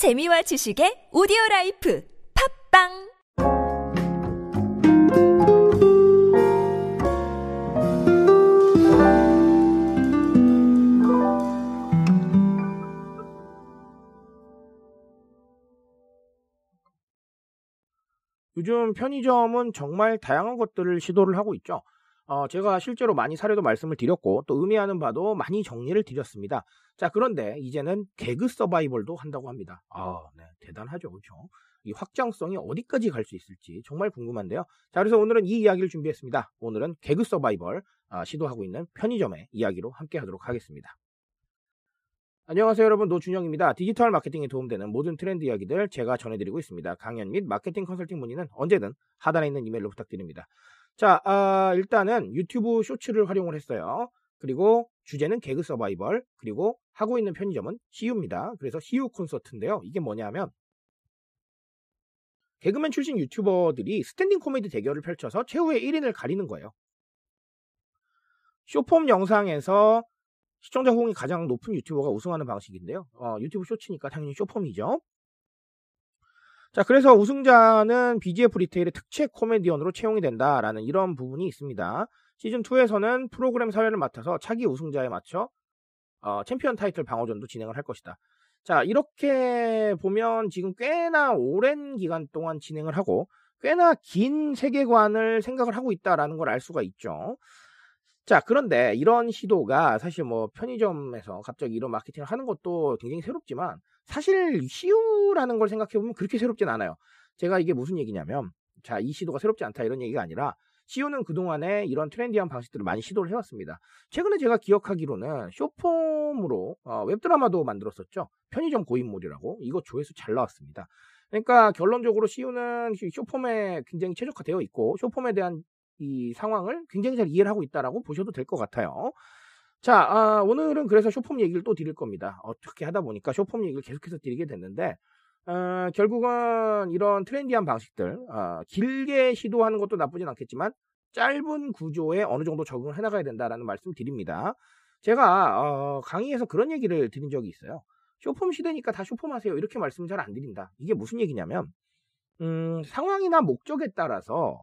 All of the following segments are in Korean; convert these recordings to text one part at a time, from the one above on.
재미와 지식의 오디오 라이프 팟빵 요즘 편의점은 정말 다양한 것들을 시도를 하고 있죠. 어, 제가 실제로 많이 사례도 말씀을 드렸고 또 의미하는 바도 많이 정리를 드렸습니다. 자 그런데 이제는 개그 서바이벌도 한다고 합니다. 아, 네, 대단하죠, 그렇죠? 이 확장성이 어디까지 갈 수 있을지 정말 궁금한데요. 자 그래서 오늘은 이 이야기를 준비했습니다. 오늘은 개그 서바이벌 아, 시도하고 있는 편의점의 이야기로 함께하도록 하겠습니다. 안녕하세요 여러분 노준영입니다. 디지털 마케팅에 도움되는 모든 트렌드 이야기들 제가 전해드리고 있습니다. 강연 및 마케팅 컨설팅 문의는 언제든 하단에 있는 이메일로 부탁드립니다. 자 아, 일단은 유튜브 쇼츠를 활용을 했어요. 그리고 주제는 개그 서바이벌 그리고 하고 있는 편의점은 CU입니다. 그래서 CU 콘서트인데요. 이게 뭐냐면 개그맨 출신 유튜버들이 스탠딩 코미디 대결을 펼쳐서 최후의 1인을 가리는 거예요. 숏폼 영상에서 시청자 호응이 가장 높은 유튜버가 우승하는 방식인데요. 어, 유튜브 쇼츠니까 당연히 숏폼이죠. 자, 그래서 우승자는 BGF 리테일의 특채 코미디언으로 채용이 된다라는 이런 부분이 있습니다. 시즌2에서는 프로그램 사회를 맡아서 차기 우승자에 맞춰 어, 챔피언 타이틀 방어전도 진행을 할 것이다. 자, 이렇게 보면 지금 꽤나 오랜 기간 동안 진행을 하고 꽤나 긴 세계관을 생각을 하고 있다라는 걸 알 수가 있죠. 자, 그런데 이런 시도가 사실 뭐 편의점에서 갑자기 이런 마케팅을 하는 것도 굉장히 새롭지만 사실 CU라는 걸 생각해보면 그렇게 새롭진 않아요. 제가 이게 무슨 얘기냐면 자, 이 시도가 새롭지 않다 이런 얘기가 아니라 CU는 그동안에 이런 트렌디한 방식들을 많이 시도를 해왔습니다. 최근에 제가 기억하기로는 쇼폼으로 어, 웹드라마도 만들었었죠. 편의점 고인물이라고. 이거 조회수 잘 나왔습니다. 그러니까 결론적으로 CU는 쇼폼에 굉장히 최적화되어 있고 쇼폼에 대한 이 상황을 굉장히 잘 이해를 하고 있다라고 보셔도 될 것 같아요. 자, 아, 오늘은 그래서 쇼폼 얘기를 또 드릴 겁니다. 어떻게 하다 보니까 쇼폼 얘기를 계속해서 드리게 됐는데, 어, 결국은 이런 트렌디한 방식들, 어, 길게 시도하는 것도 나쁘진 않겠지만, 짧은 구조에 어느 정도 적응을 해나가야 된다라는 말씀 드립니다. 제가, 어, 강의에서 그런 얘기를 드린 적이 있어요. 쇼폼 시대니까 다 쇼폼 하세요. 이렇게 말씀 잘안 드린다. 이게 무슨 얘기냐면, 음, 상황이나 목적에 따라서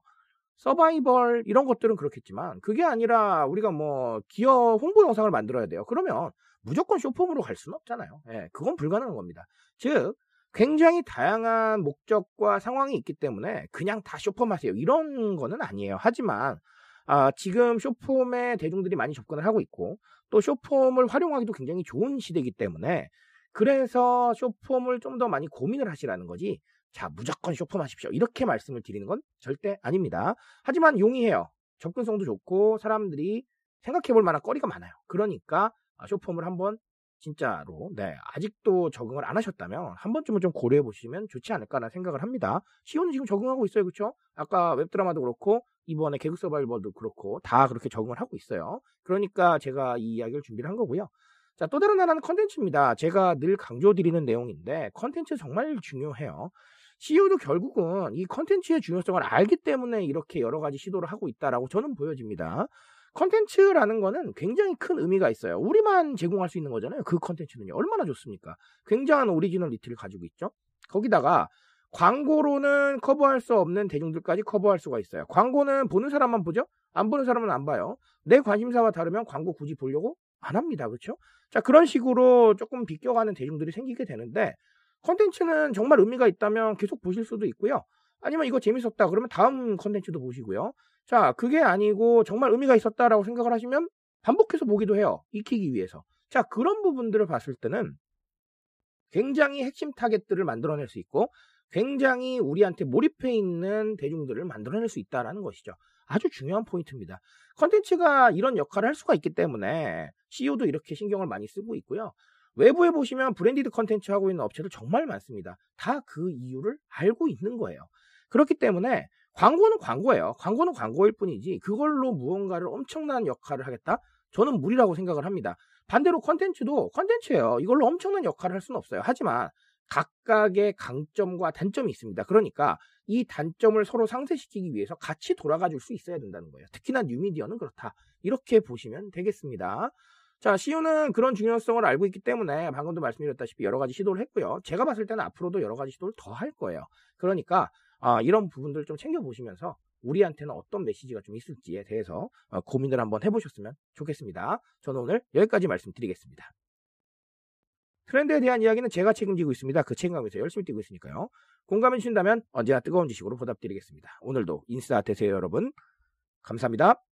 서바이벌 이런 것들은 그렇겠지만 그게 아니라 우리가 뭐 기업 홍보 영상을 만들어야 돼요. 그러면 무조건 쇼폼으로 갈 수는 없잖아요. 예, 그건 불가능한 겁니다. 즉 굉장히 다양한 목적과 상황이 있기 때문에 그냥 다 쇼폼 하세요. 이런 거는 아니에요. 하지만 아, 지금 쇼폼에 대중들이 많이 접근을 하고 있고 또 쇼폼을 활용하기도 굉장히 좋은 시대이기 때문에 그래서 쇼폼을 좀 더 많이 고민을 하시라는 거지 자, 무조건 쇼폼하십시오. 이렇게 말씀을 드리는 건 절대 아닙니다. 하지만 용이해요. 접근성도 좋고 사람들이 생각해 볼 만한 거리가 많아요. 그러니까 아, 쇼폼을 한번 진짜로 네 아직도 적응을 안 하셨다면 한 번쯤은 좀 고려해 보시면 좋지 않을까라는 생각을 합니다. 시온은 지금 적응하고 있어요, 그렇죠? 아까 웹드라마도 그렇고 이번에 개그 서바이벌도 그렇고 다 그렇게 적응을 하고 있어요. 그러니까 제가 이 이야기를 준비를 한 거고요. 자, 또 다른 하나는 컨텐츠입니다. 제가 늘 강조드리는 내용인데 컨텐츠 정말 중요해요. CU도 결국은 이 컨텐츠의 중요성을 알기 때문에 이렇게 여러 가지 시도를 하고 있다라고 저는 보여집니다. 컨텐츠라는 거는 굉장히 큰 의미가 있어요. 우리만 제공할 수 있는 거잖아요. 그 컨텐츠는요. 얼마나 좋습니까? 굉장한 originality를 가지고 있죠. 거기다가 광고로는 커버할 수 없는 대중들까지 커버할 수가 있어요. 광고는 보는 사람만 보죠? 안 보는 사람은 안 봐요. 내 관심사와 다르면 광고 굳이 보려고 안 합니다. 그렇죠? 자, 그런 식으로 조금 비껴가는 대중들이 생기게 되는데 컨텐츠는 정말 의미가 있다면 계속 보실 수도 있고요. 아니면 이거 재밌었다 그러면 다음 컨텐츠도 보시고요. 자, 그게 아니고 정말 의미가 있었다라고 생각을 하시면 반복해서 보기도 해요. 익히기 위해서. 자, 그런 부분들을 봤을 때는 굉장히 핵심 타겟들을 만들어낼 수 있고 굉장히 우리한테 몰입해 있는 대중들을 만들어낼 수 있다라는 것이죠. 아주 중요한 포인트입니다. 컨텐츠가 이런 역할을 할 수가 있기 때문에 CU도 이렇게 신경을 많이 쓰고 있고요. 외부에 보시면 branded 컨텐츠 하고 있는 업체들 정말 많습니다. 다 그 이유를 알고 있는 거예요. 그렇기 때문에 광고는 광고예요. 광고는 광고일 뿐이지 그걸로 무언가를 엄청난 역할을 하겠다? 저는 무리라고 생각을 합니다. 반대로 컨텐츠도 컨텐츠예요. 이걸로 엄청난 역할을 할 수는 없어요. 하지만 각각의 강점과 단점이 있습니다. 그러니까 이 단점을 서로 상쇄시키기 위해서 같이 돌아가 줄 수 있어야 된다는 거예요. 특히나 뉴미디어는 그렇다. 이렇게 보시면 되겠습니다. 자, CU는 그런 중요성을 알고 있기 때문에 방금도 말씀드렸다시피 여러 가지 시도를 했고요. 제가 봤을 때는 앞으로도 여러 가지 시도를 더 할 거예요. 그러니까 아, 이런 부분들 좀 챙겨보시면서 우리한테는 어떤 메시지가 좀 있을지에 대해서 어, 고민을 한번 해보셨으면 좋겠습니다. 저는 오늘 여기까지 말씀드리겠습니다. 트렌드에 대한 이야기는 제가 책임지고 있습니다. 그 책임감에서 열심히 뛰고 있으니까요. 공감해 주신다면 언제나 뜨거운 지식으로 보답드리겠습니다. 오늘도 인싸 되세요 여러분. 감사합니다.